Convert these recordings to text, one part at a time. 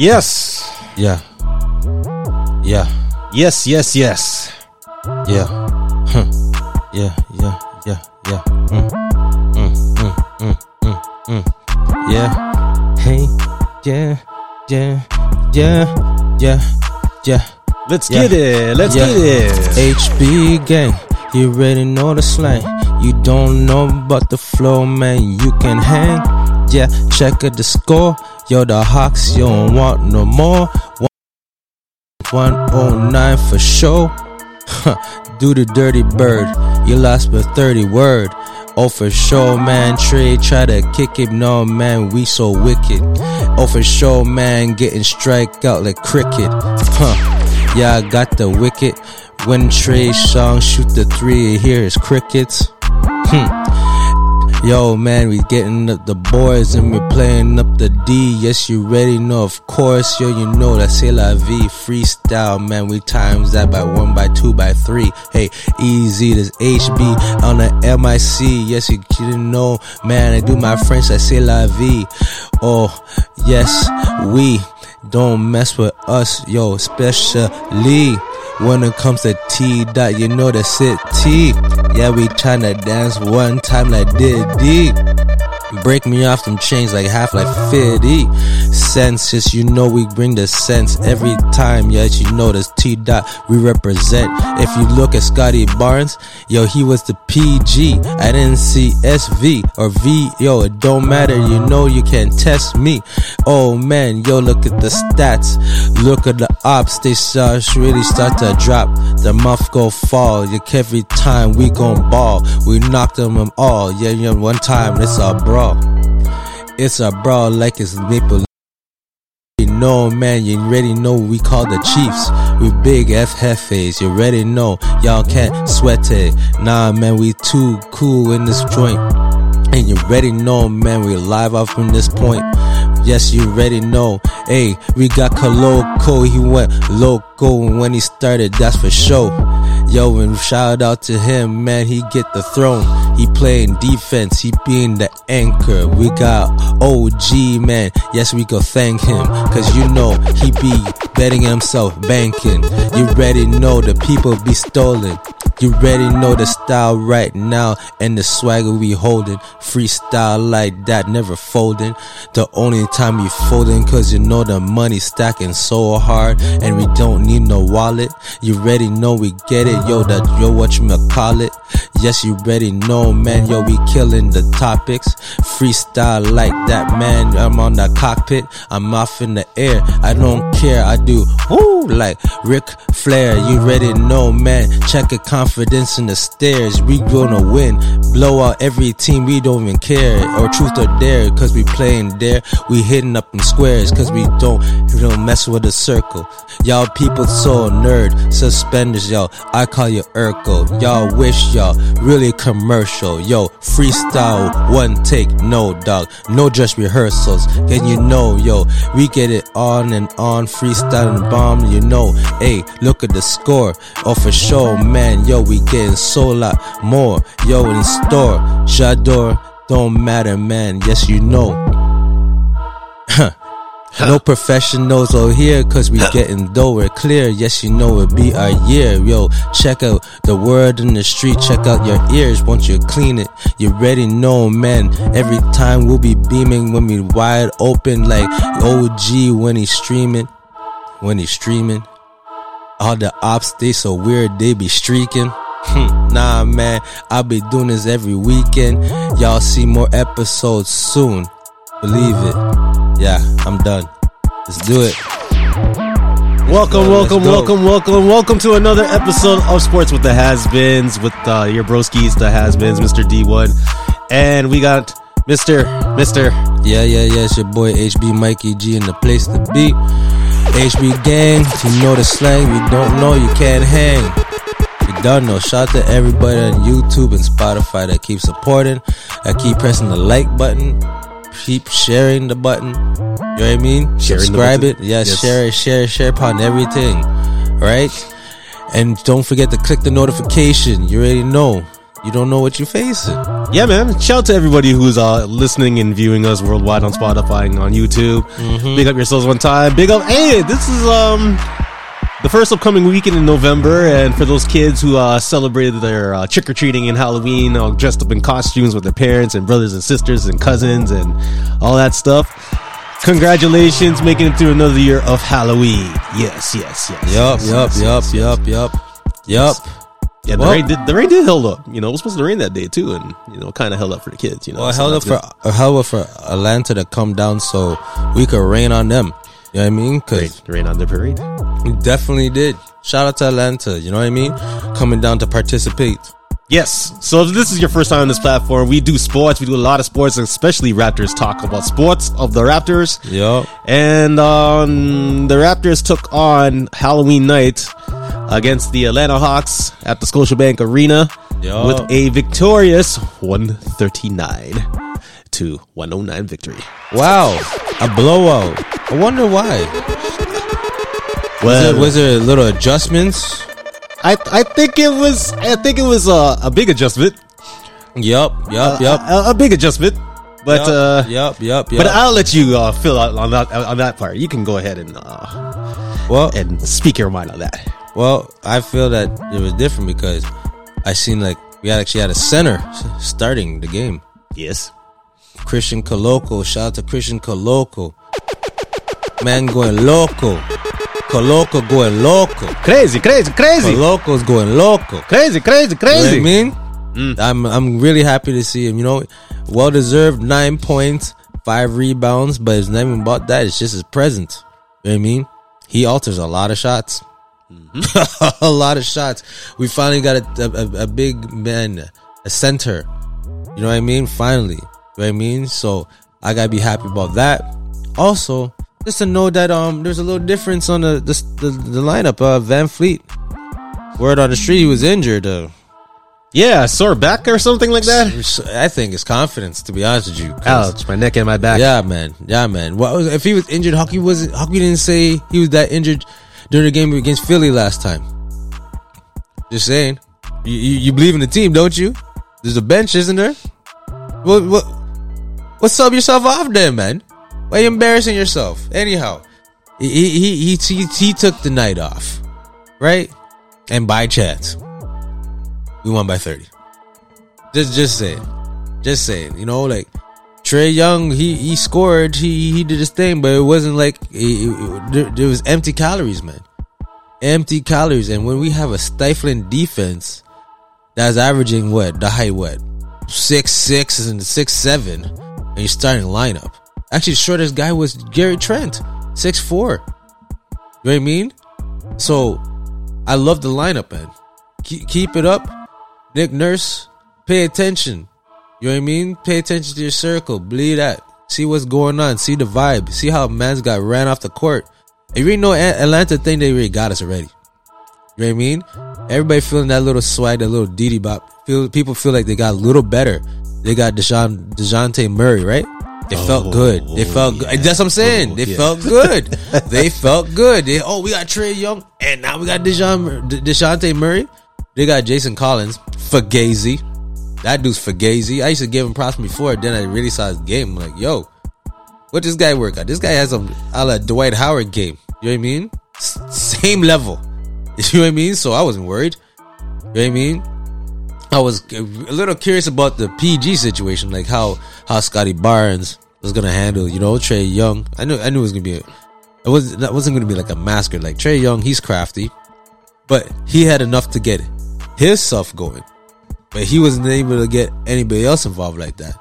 Yes. Yeah. Yeah. Yes, yes, yes. Yeah. Huh. Yeah, yeah, yeah, yeah. Mm. Mm, mm, mm, mm, mm. Yeah. Hey. Yeah. Yeah. Yeah. Yeah. Yeah. Let's Yeah. get it. Let's Yeah. get it. HB gang, you already know the slang. You don't know about the flow, man. You can hang. Yeah, check out the score. Yo, the Hawks, you don't want no more. 109 for sure. Do the dirty bird. You lost by 30 word. Oh, for sure, man. Trade try to kick it. No, man, we so wicked. Oh, for sure, man. Getting strike out like cricket. Huh. Yeah, I got the wicket. When Trey song shoot the three, here is crickets. Hmm. Yo, man, we getting up the boys and we're playing up the D. Yes, you ready? know, of course. Yo, you know that c'est la vie. Freestyle, man. We times that by one, by two, by three. Hey, easy. There's HB on the MIC. Yes, you didn't know, man. I do my French. I say la vie. Oh, yes, we don't mess with us, yo, especially when it comes to T dot, you know the sit T. Yeah, we tryna dance one time like Diddy. Break me off them chains like half like 50 cents. Just you know we bring the sense every time. Yes, you know this T dot we represent. If you look at Scottie Barnes, yo, he was the PG. I didn't see SV or V. Yo, it don't matter. You know you can't test me. Oh man, yo, look at the stats. Look at the ops. They start really start to drop. The muff go fall. Like every time we gon' ball, we knock them all. Yeah, yeah. One time it's a brawl. It's a brawl like it's maple. You know, man, you already know we call the Chiefs. We big F Hefes, you already know. Y'all can't sweat it. Nah, man, we too cool in this joint. And you already know, man, we live off from this point. Yes, you already know. Hey, we got Koloko, he went loco when he started, that's for sure. Yo, and shout out to him, man, he get the throne. He playing defense, he being the anchor. We got OG, man, yes, we go thank him. Cause you know, he be betting himself, banking. You already know the people be stolen. You already know the style right now and the swagger we holding. Freestyle like that, never folding. The only time we folding cause you know the money stacking so hard and we don't need no wallet. You already know we get it, yo, that yo what you call it. Yes, you already know, man, yo, we killing the topics. Freestyle like that, man. I'm on the cockpit, I'm off in the air. I don't care, I do woo like Ric Flair. You already know, man. Check it, confidence in the stairs. We gonna win, blow out every team. We don't even care, or truth or dare, cause we playing there. We hitting up in squares, cause we don't we don't mess with the circle. Y'all people so nerd, suspenders, yo. I call you Urkel. Y'all wish y'all really commercial, yo. Freestyle, one take, no dog, no dress rehearsals. Can you know, yo? We get it on and on, freestyle and bomb. You know, hey, look at the score. Oh, for sure, man, yo, we getting so lot more, yo, in store. J'adore, don't matter, man. Yes, you know. No professionals over here, cause we getting dough, we're clear. Yes, you know it be our year. Yo, check out the word in the street, check out your ears once you clean it. You ready know, man. Every time we'll be beaming when we wide open, like OG when he's streaming. When he's streaming. All the ops, they so weird, they be streaking. Hmm, nah, man, I'll be doing this every weekend. Y'all see more episodes soon. Believe it. Yeah, I'm done. Let's do it. Welcome, welcome, welcome, welcome, welcome to another episode of Sports with the Has-Beens with uh, your broskies, the Has-Beens, Mr. D1, and we got Mr. Mr. Yeah, yeah, yeah. It's your boy HB Mikey G in the place to be. HB gang, you know the slang. You don't know, you can't hang. You don't know. Shout out to everybody on YouTube and Spotify that keep supporting, that keep pressing the like button, keep sharing the button. You know what I mean? Sharing Subscribe it. Yeah, Yes. share it, share, it, share upon everything. Right? And don't forget to click the notification. You already know. You don't know what you're facing. Yeah, man. Shout out to everybody who's uh, listening and viewing us worldwide on Spotify and on YouTube. Big up yourselves one time. Big up. Hey, this is um the first upcoming weekend in November, and for those kids who uh, celebrated their uh, trick or treating and Halloween, all dressed up in costumes with their parents and brothers and sisters and cousins and all that stuff. Congratulations, making it through another year of Halloween. Yes, yes, yes. Yup, yes, yup, yes, yup, yes, yup, yup, yup. Yeah, the Well- rain did. The rain did hold up. You know, it was supposed to rain that day too, and you know, kind of held up for the kids. You know, Well, so held up that's for held up for Atlanta to come down so we could rain on them. You know what I mean? good. rain, rain on the parade. we definitely did. Shout out to Atlanta. You know what I mean? Coming down to participate. Yes. So if this is your first time on this platform, we do sports. We do a lot of sports, especially Raptors talk about sports of the Raptors. Yup. And um, the Raptors took on Halloween night against the Atlanta Hawks at the Scotiabank Arena Yup. with a victorious 139 to 109 victory. Wow, a blowout. I wonder why. Was Well, there, was there little adjustments? I I think it was I think it was a, a big adjustment. Yup, yup, yup. A, a big adjustment. But uh yup, yup, yup. But I'll let you uh, fill out on that on that part. You can go ahead and uh, well, and speak your mind on that. Well, I feel that it was different because I seen like we actually had a center starting the game. Yes. Christian Koloko, shout out to Christian Koloko. Man going loco. Koloko going loco. Crazy, crazy, crazy, Koloko's going loco. crazy, crazy, You know what crazy. I mean? Mm. I'm I'm really happy to see him. You know, well deserved nine points, five rebounds, but it's not even about that. It's just his presence. You know what I mean? He alters a lot of shots. a lot of shots. We finally got a, a, a big man, a center. You know what I mean? Finally. You know what I mean? So I gotta be happy about that. Also, just to know that um there's a little difference on the the, the, the lineup. Uh, VanVleet. Word on the street, he was injured. Uh, Yeah, sore back or something like that. I think it's confidence, to be honest with you. Ouch, my neck and my back. Yeah, man. Yeah, man. Well, if he was injured, Hockey wasn't. Hockey didn't say he was that injured during the game against Philly last time. Just saying. You, you, you believe in the team, don't you? There's a bench, isn't there? What what? What's sub yourself off then, man? Why you embarrassing yourself? Anyhow, he he he he, he took the night off, right? And by chance, we won by thirty. Just just saying, just saying. You know, like Trae Young, he he scored, he he did his thing, but it wasn't like it, there, was empty calories, man. Empty calories, and when we have a stifling defense that's averaging what the height what six six and six seven, and you're starting lineup. Actually, the shortest guy was Gary Trent, six four. You know what I mean? So I love the lineup, man. Keep it up, Nick Nurse. Pay attention. You know what I mean? Pay attention to your circle. Believe that. See what's going on. See the vibe. See how man's got ran off the court. And you know Atlanta thing, they really got us already. You know what I mean? Everybody feeling that little swag, that little Diddy bop. Feel people feel like they got a little better. They got Deshaun Dejounte Murray, right? They felt oh, good. They oh, felt good. That's what I'm saying. Oh, They yeah. felt good. they felt good. They oh we got Trae Young and now we got Dejoun De- Deshante Murray. They got Jason Collins, Fugazi. That dude's Fugazi. I used to give him props before. Then I really saw his game. I'm like, yo, what this guy work at? This guy has some a la Dwight Howard game. You know what I mean? S- same level. You know what I mean? So I wasn't worried. You know what I mean? I was a little curious about the PG situation, like how how Scottie Barnes was gonna handle, you know, Trae Young. I knew I knew it was gonna be. A, it was that wasn't gonna be like a massacre. Like Trae Young, he's crafty, but he had enough to get his stuff going, but he wasn't able to get anybody else involved like that.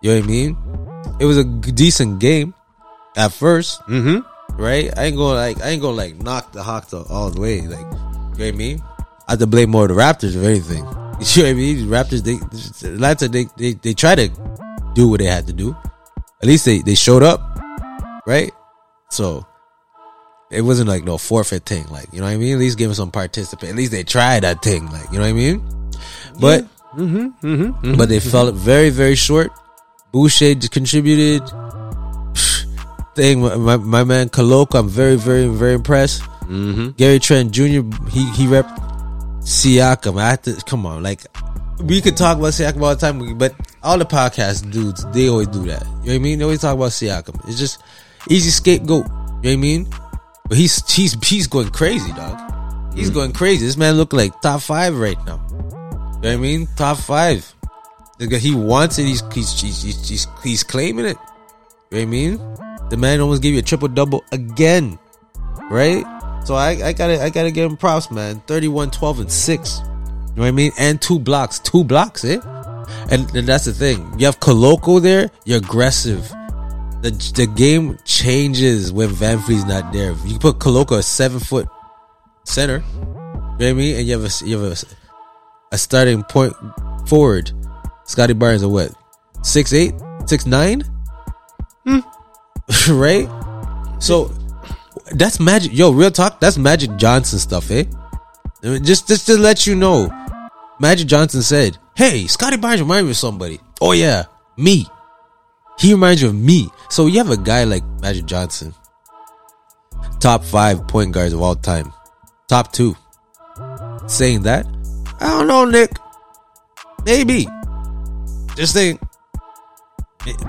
You know what I mean? It was a decent game at 1st Mm-hmm. right? I ain't gonna like I ain't gonna like knock the Hawks all- the way. Like, you know what I mean? I have to blame more of the Raptors if anything. You know what I mean? The Raptors, they Atlanta, they they they try to do what they had to do. At least they they showed up, right? So it wasn't like no forfeit thing. Like you know what I mean? At least give them some participate. At least they tried that thing. Like you know what I mean? But mm-hmm, mm-hmm, mm-hmm. but they fell very very short. Boucher contributed thing. My, my, my man Koloko, I'm very, very, very impressed. Mm-hmm. Gary Trent Jr. He he rep Siakam. I have to come on, like we could talk about Siakam all the time, but all the podcast dudes, they always do that. You know what I mean? They always talk about Siakam. It's just easy scapegoat. You know what I mean? But he's he's he's going crazy, dog. He's mm. going crazy. This man look like top five right now. You know what I mean? Top five. He wants it. He's he's he's he's, he's, he's claiming it. You know what I mean? The man almost gave you a triple double again, right? So I, I gotta I gotta give him props, man. 31, 12, and six. You know what I mean? And two blocks, two blocks, eh? And, and that's the thing. You have Koloko there. You're aggressive. The the game changes when VanVleet's not there. You put Koloko a seven foot center. You know what I mean? And you have a you have a, a starting point forward. Scottie Barnes are what? Six eight, six nine, right? So that's magic. Yo, real talk. That's Magic Johnson stuff, eh? I mean, Just just to let you know, Magic Johnson said, "Hey, Scottie Barnes reminds me of somebody." Oh yeah, me. He reminds you of me. So you have a guy like Magic Johnson, top five point guards of all time, top two. Saying that, I don't know, Nick. Maybe. Just. Eh,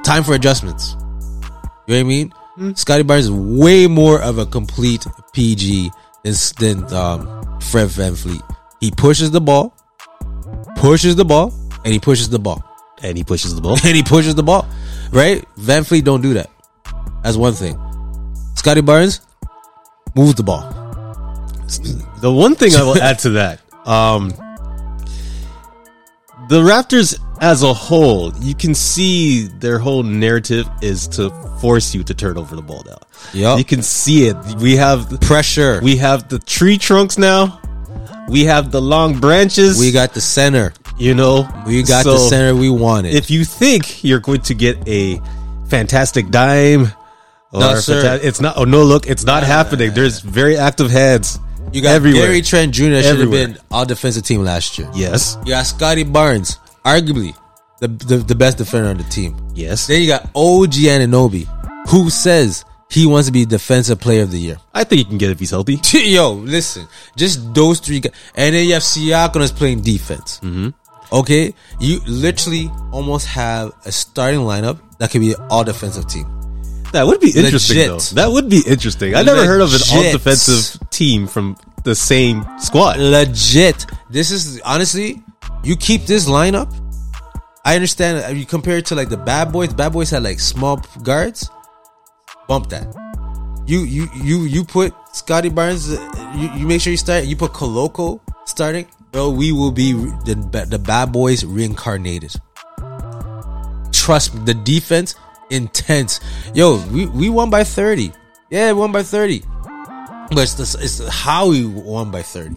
Time for adjustments. You know what I mean? Scottie Barnes is way more of a complete PG than than um, Fred VanVleet. He pushes the ball, pushes the ball, and he pushes the ball, And he pushes the ball. and he pushes the ball. Right? VanVleet don't do that. That's one thing. Scottie Barnes moves the ball. The one thing I will add to that, um, the Raptors as a whole, you can see their whole narrative is to force you to turn over the ball now. Yup. You can see it. We have Pressure. We have the tree trunks now. We have the long branches. we got the center. you know, We got the center we wanted. If you think you're going to get a fantastic dime, or No, sir. fanta- it's not. Oh no, look, it's not happening. There's very active heads. You got everywhere. Gary Trent Jr. should have Everywhere. been all defensive team last year. Yes, You got Scottie Barnes, arguably the, the the best defender on the team. yes. Then you got OG Anunoby, who says he wants to be defensive player of the year. I think he can get it if he's healthy. Yo, listen, just those three guys, and then you have Siakam is playing defense. Mm-hmm. Okay, you literally almost have a starting lineup that could be an all defensive team. That would be interesting, Legit. though. That would be interesting. I never heard of an all-defensive team from the same squad. Legit, this is honestly, you keep this lineup. I understand. uh, You compare it to like the bad boys. Bad boys had like small guards. Bump that. You you you you put Scottie Barnes. uh, You, you make sure you start. You put Koloko starting. Bro, we will be the the bad boys reincarnated. Trust me, the defense intense. Yo, we we won by thirty. Yeah, won by thirty. But it's the, it's the how we won by thirty.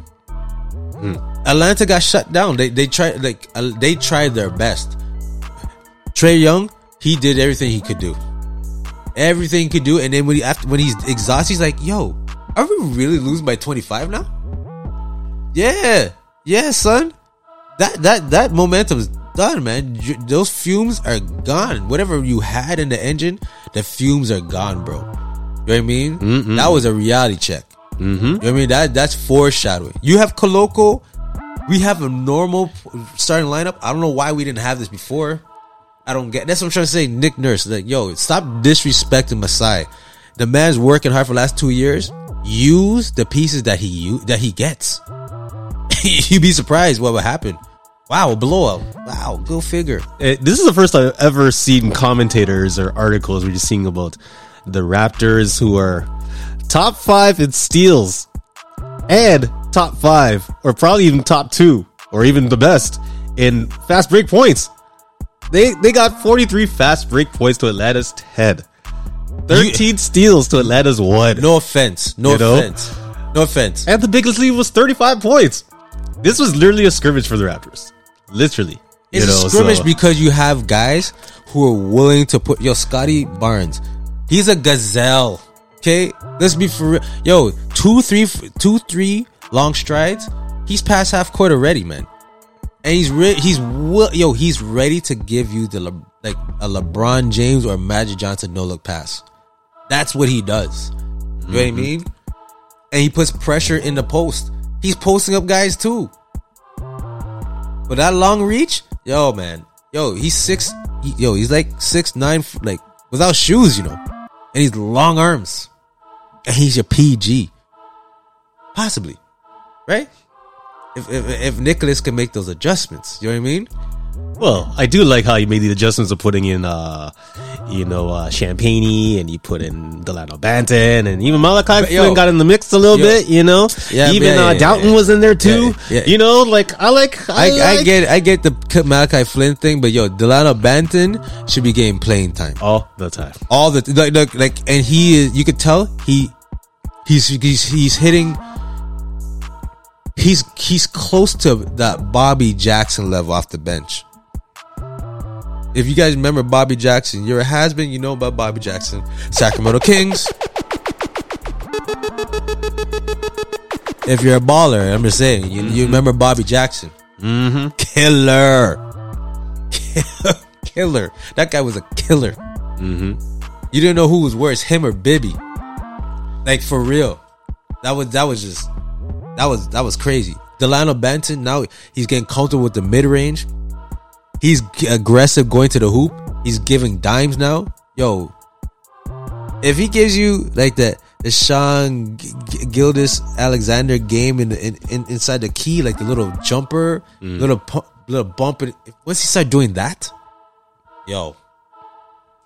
Atlanta got shut down. They they tried like uh, they tried their best. Trae Young, he did everything he could do, everything he could do. And then when he after when he's exhausted, he's like, "Yo, are we really losing by twenty five now?" Yeah, yeah, son. That that that momentum's done, man. You- Those fumes are gone. Whatever you had in the engine, the fumes are gone, bro. You know what I mean? That was a reality check. Mm-hmm. You know what I mean? That that's foreshadowing. You have Koloko. We have a normal starting lineup. I don't know why we didn't have this before. I don't get. That's what I'm trying to say. Nick Nurse, like, yo, stop disrespecting Masai. The man's working hard for the last two years. Use the pieces that he that he gets. You'd be surprised what would happen. Wow, blowout. Wow, go figure. Eh, this is the first I've ever seen commentators or articles we're just seeing about the Raptors who are top five in steals and top five, or probably even top two, or even the best in fast break points. They they got 43 fast break points to Atlanta's 10. 13 steals to Atlanta's 1. No offense. No You know? offense. No offense. And the biggest lead was 35 points. This was literally a scrimmage for the Raptors. Literally. It's You know, a scrimmage so- because you have guys who are willing to put yo Scottie Barnes. He's a gazelle. Okay, let's be for real. Yo, two, three, two, three long strides. He's past half court already, man. And he's re- he's wi- yo he's ready to give you the Le- like a LeBron James or Magic Johnson no look pass. That's what he does. You know what I mm-hmm. mean? And he puts pressure in the post. He's posting up guys too. But that long reach, yo, man, yo, he's six, he, yo, he's like six nine, like without shoes, you know, and he's long arms, and he's your PG, possibly, right? If if, if Nicholas can make those adjustments, you know what I mean? Well, I do like how you made the adjustments of putting in, uh, you know, uh, Champagne and you put in Delano Banton and even Malachi yo, Flynn got in the mix a little yo. bit, you know? Yeah, even yeah, uh, yeah, Dowtin yeah. was in there too. You know, like, I like, I, I, I get I get the Malachi Flynn thing, but yo, Delano Banton should be getting playing time all the time. all the like like, like and he is you could tell he he's he's he's hitting he's he's close to that Bobby Jackson level off the bench. If you guys remember Bobby Jackson, you're a has been, you know about Bobby Jackson, Sacramento Kings. If you're a baller, I'm just saying, you, you remember Bobby Jackson. Mm-hmm. Killer. killer. That guy was a killer. Mm-hmm. You didn't know who was worse, him or Bibby. Like for real. That was that was just that was that was crazy. Delano Banton now he's getting comfortable with the mid range. He's aggressive going to the hoop. He's giving dimes now. Yo, if he gives you like the the Sean G- Gildas Alexander game in, the, in, in inside the key, like the little jumper, mm. little pu- little bump. It, once he start doing that, yo,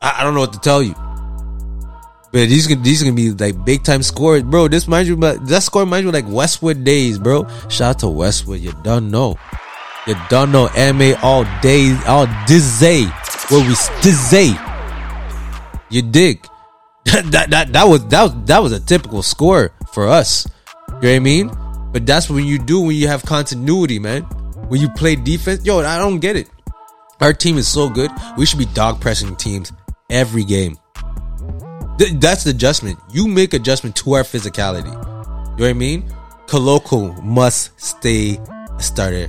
I, I don't know what to tell you. But these gonna these gonna be like big time scores, bro. This reminds you about that score reminds you like Westwood days, bro. Shout out to Westwood, you done know, you don't know. MA all day, all dizzy, where we dizzy. You dig? that, that that that was that was that was a typical score for us. You know what I mean? But that's what you do when you have continuity, man. When you play defense, yo, I don't get it. Our team is so good. We should be dog pressing teams every game. Th- that's the adjustment. You make adjustment to our physicality. You know what I mean? Koloko must stay a starter.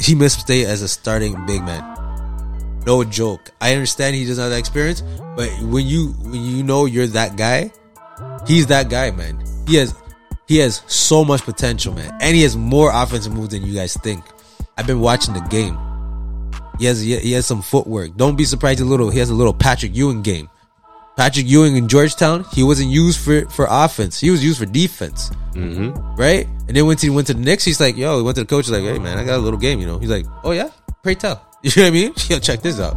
He must stay as a starting big man. No joke. I understand he doesn't have that experience, but when you when you know you're that guy, he's that guy, man. He has he has so much potential, man, and he has more offensive moves than you guys think. I've been watching the game. He has he has some footwork. Don't be surprised. A little he has a little Patrick Ewing game. Patrick Ewing in Georgetown, he wasn't used for for offense. He was used for defense, Mm-hmm. right? And then when he went to the Knicks, he's like, "Yo," he went to the coach, he's like, "Hey, man, I got a little game." You know, he's like, "Oh yeah, pray tell." You know what I mean? Yo, check this out.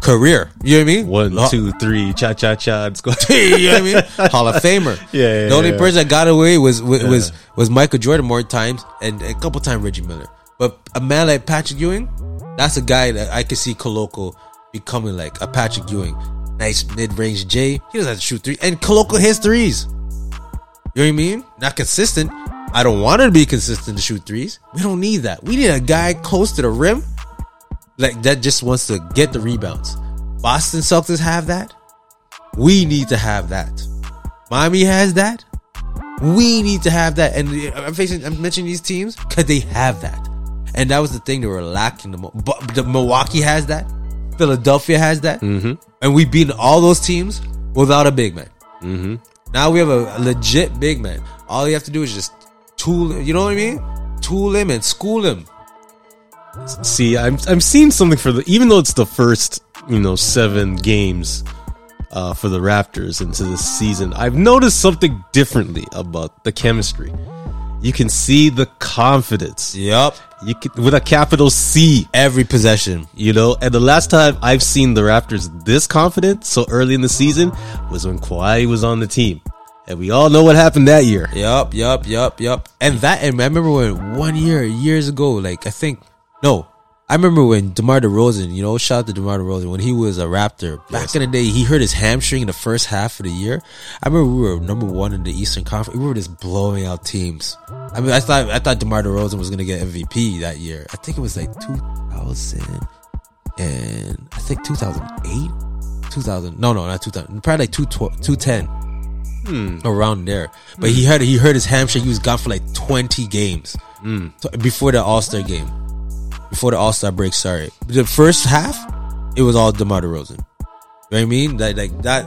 Career, you know what I mean? One, two, three, cha cha cha. You know what I mean? Hall of Famer. Yeah, yeah, the only yeah. person that got away was was, was was Michael Jordan more times and a couple times Reggie Miller. But a man like Patrick Ewing, that's a guy that I could see Koloko becoming like a Patrick Ewing. Nice mid range J. He doesn't have to shoot three. And Koloko hits threes. You know what I mean? Not consistent. I don't want to be consistent to shoot threes. We don't need that. We need a guy close to the rim like that just wants to get the rebounds. Boston Celtics have that. We need to have that. Miami has that. We need to have that. And uh, I'm facing, I'm mentioning these teams because they have that. And that was the thing they were lacking. The, but the Milwaukee has that. Philadelphia has that. Mm-hmm. And we beat all those teams without a big man. Mm-hmm. Now we have a legit big man. All you have to do is just tool him. You know what I mean? Tool him and school him. See, I'm I'm seeing something for the even though it's the first you know seven games uh, for the Raptors into this season. I've noticed something differently about the chemistry. You can see the confidence. Yep. You can, with a capital C. Every possession. You know, and the last time I've seen the Raptors this confident so early in the season was when Kawhi was on the team, and we all know what happened that year. Yup, yup, yup, yup. And that, and I remember when one year, years ago, like I think, no, I remember when DeMar DeRozan, you know, shout out to DeMar DeRozan, when he was a Raptor back in the day, he hurt his hamstring in the first half of the year. I remember we were number one in the Eastern Conference. We were just blowing out teams. I mean, I thought I thought DeMar DeRozan was gonna get MVP that year. I think it was like 2000 and I think 2008, 2000. No, no, not 2000. Probably like 210 Hmm. around there. But he heard he heard his hamstring. He was gone for like twenty games Hmm. So, before the All Star game, before the All Star break Sorry, The first half, it was all DeMar DeRozan. You know what I mean? That like that.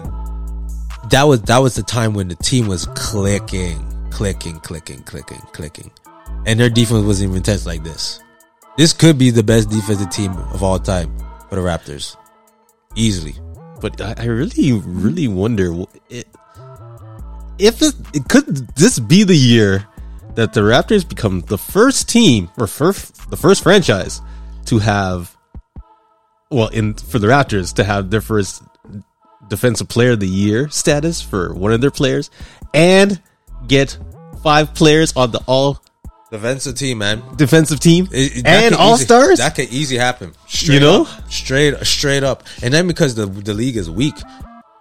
That was that was the time when the team was clicking, clicking, clicking, clicking, clicking, and their defense wasn't even intense like this. This could be the best defensive team of all time for the Raptors, easily. But I, I really, really wonder wh- it, if it, it could this be the year that the Raptors become the first team or first the first franchise to have, well, in for the Raptors to have their first defensive player of the year status for one of their players and get five players on the all Defensive team, man. defensive team It- it- and all easy- stars. That could easy happen. Straight You know? up. straight straight up, and then because the the league is weak,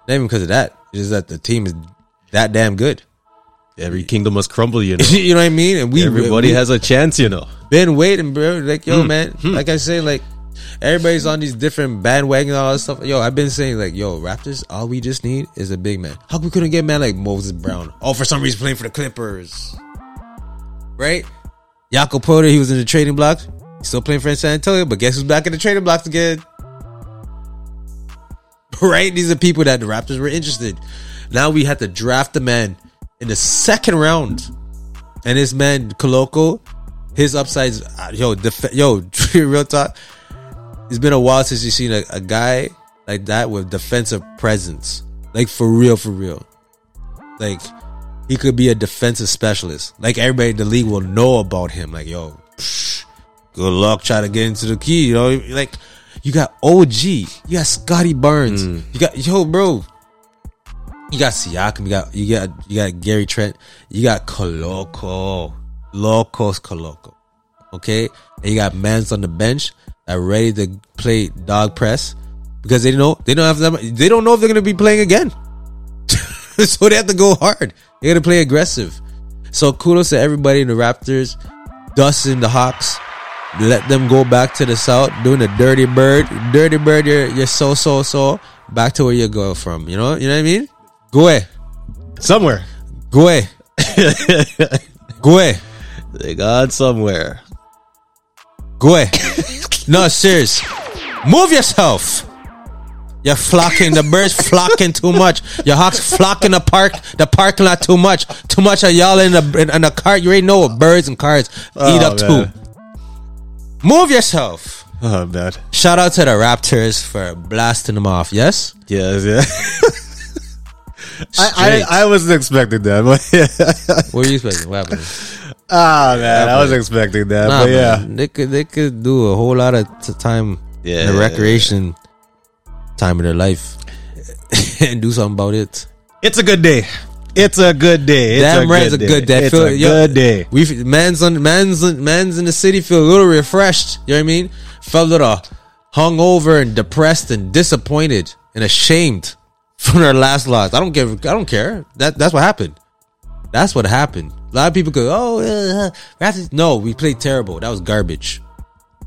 not even because of that, it's just that the team is that damn good. Every kingdom must crumble, you know. you know what I mean? And we Everybody we, has a chance, you know. been waiting, bro. Like yo, hmm. man. Hmm. Like I say, like everybody's on these different bandwagon and all that stuff. Yo, I've been saying like, yo, Raptors, all we just need is a big man. How we couldn't get a man like Moses Brown? Oh, for some reason playing for the Clippers, right? Jakob Poeltl, he was in the trading block. He's still playing for San Antonio, but guess who's back in the trading blocks again? Right? These are people that the Raptors were interested. Now we had to draft the man in the second round. And this man, Koloko, his upsides, uh, yo, def- yo, real talk. It's been a while since you've seen a, a guy like that with defensive presence. Like for real, for real. Like he could be a defensive specialist. Like everybody in the league will know about him. Like, yo, psh, good luck trying to get into the key. You know, like you got OG, you got Scottie Barnes, you got yo, bro. You got Siakam, you got you got you got Gary Trent, you got Koloko, Locos Koloko, okay, and you got Mans on the bench that ready to play dog press because they know they don't have them. They don't know if they're gonna be playing again, so they have to go hard. They got to play aggressive. So kudos to everybody in the Raptors, dusting the Hawks. Let them go back to the south, doing the dirty bird. Dirty bird, you're, you're so, so, so back to where you go from. You know, you know what I mean? Go away. Somewhere. Go away. Go away. They got somewhere. Go away. no, serious. Move yourself. You're flocking. The birds flocking too much. Your hawks flocking the park, the parking lot too much. Too much of y'all in the in, in the cart. You already know what birds and cars eat Oh, up man. to. Move yourself. Oh man. Shout out to the Raptors for blasting them off. Yes. Yes, yeah. I, I I wasn't expecting that, but yeah. what are you expecting? What happened? Ah man, I was expecting that, Nah, but yeah. man, they could they could do a whole lot of t- time Yeah. in the recreation time of their life and do something about it. It's a good day. It's a good day. It's Damn right, it's a good day. It's Feel- a yo, good day. We man's on man's man's in the city feel a little refreshed. You know what I mean? Felt a little hungover and depressed and disappointed and ashamed from their last loss. I don't give. I don't care. That that's what happened. That's what happened. A lot of people go, "Oh, uh, Raptors." No, we played terrible. That was garbage.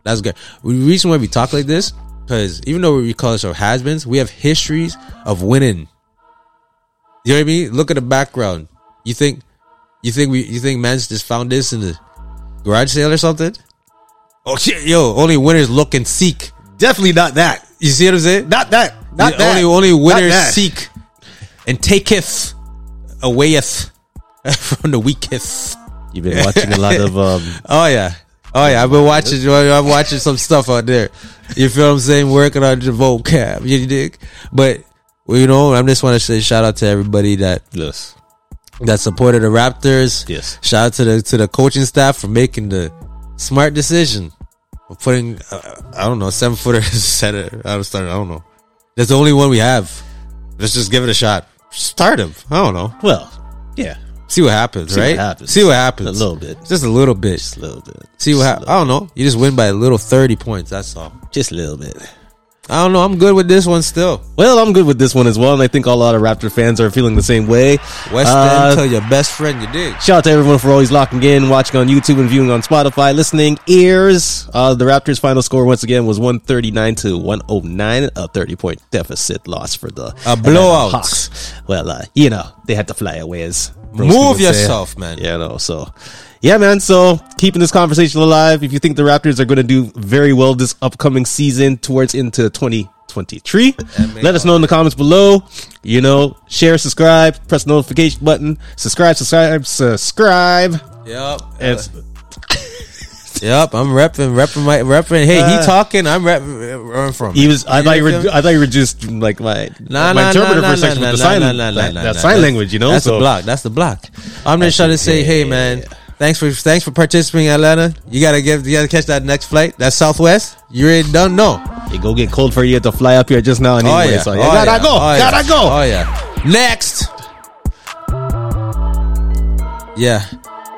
That's good. The reason why we talk like this because even though we call ourselves has-beens, we have histories of winning. You know what I mean? Look at the background. You think you think we you think man's just found this in the garage sale or something? Oh shit, yo, only winners look and seek. Definitely not that. You see what I'm saying? Not that. Not The that. Only only winners that. seek and taketh awayeth from the weakest. You've been watching a lot of um Oh yeah. Oh yeah, I've been watching. I'm watching some stuff out there. You feel what I'm saying? Working on the vocab. You dig? But well, you know, I just want to say shout out to everybody that yes. that supported the Raptors. Yes. Shout out to the to the coaching staff for making the smart decision of putting uh, I don't know seven footer center out of start. I don't know. That's the only one we have. Let's just give it a shot. Start him. I don't know. Well, yeah. See what happens, See what right? happens. See what happens. A little bit. Just a little bit. Just a little bit. See what happens. I don't know. You just win by a little thirty points. That's all. Just a little bit. I don't know. I'm good with this one still. Well, I'm good with this one as well, and I think a lot of Raptor fans are feeling the same way. West Uh, End, tell your best friend you dig. Shout out to everyone for always locking in, watching on YouTube and viewing on Spotify, listening ears. Uh, the Raptors' final score once again was 139 to 109, a 30 point deficit loss for the A blowout. Hawks. Well, uh, you know, they had to fly away as Broski Move would say. yourself, man. You know, so yeah, man. So keeping this conversation alive. If you think the Raptors are going to do very well this upcoming season towards into 2023, let us know in the comments below. You know, share, subscribe, press the notification button, subscribe, subscribe, subscribe. Yep. And Yep, I'm repping, repping my repping. Hey, Uh, he talking. I'm repping where I'm from. He was. I thought you were. I thought you were just like my Nah, my nah, interpreter nah, for a nah, section nah, with the nah, sign nah, nah, that, nah, that sign language. You know, That's so the block. That's the block. I'm just trying to say, yeah, hey yeah, man, yeah. Thanks for thanks for participating, Atlanta. You gotta give, you gotta catch that next flight. That's Southwest. You already don't know. it go get cold for you to fly up here just now. Anyway, oh yeah, so you oh, gotta yeah. go. Oh, gotta go. Oh yeah. Next. Yeah.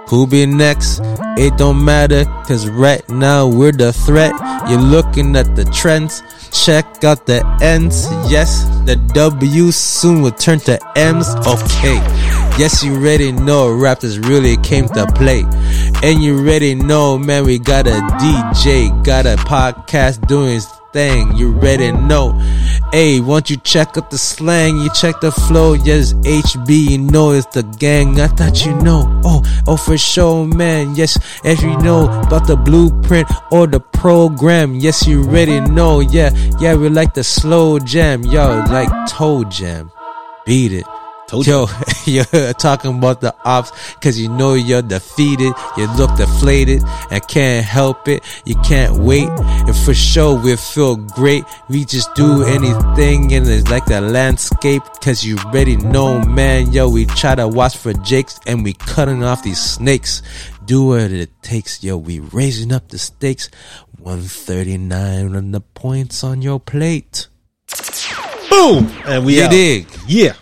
Who be next? It don't matter, cause right now we're the threat. You're looking at the trends. Check out the ends. Yes, the W soon will turn to M's. Okay. Yes, you already know Raptors really came to play. And you already know, man, we got a DJ, got a podcast doing thing. You already know. Hey, once you check up the slang, you check the flow. Yes, HB, you know it's the gang. I thought you know. Oh, oh, for sure, man. Yes, as you know about the blueprint or the program. Yes, you already know. Yeah, yeah, we like the slow jam. Yo, like toe jam. Beat it. Yo, you're talking about the ops cause you know you're defeated. You look deflated and can't help it. You can't wait. And for sure we feel great. We just do anything and it's like the landscape cause you already know, man. Yo, we try to watch for jakes and we cutting off these snakes. Do what it takes. Yo, we raising up the stakes. 139 on the points on your plate. Boom, and we You out. dig? Yeah.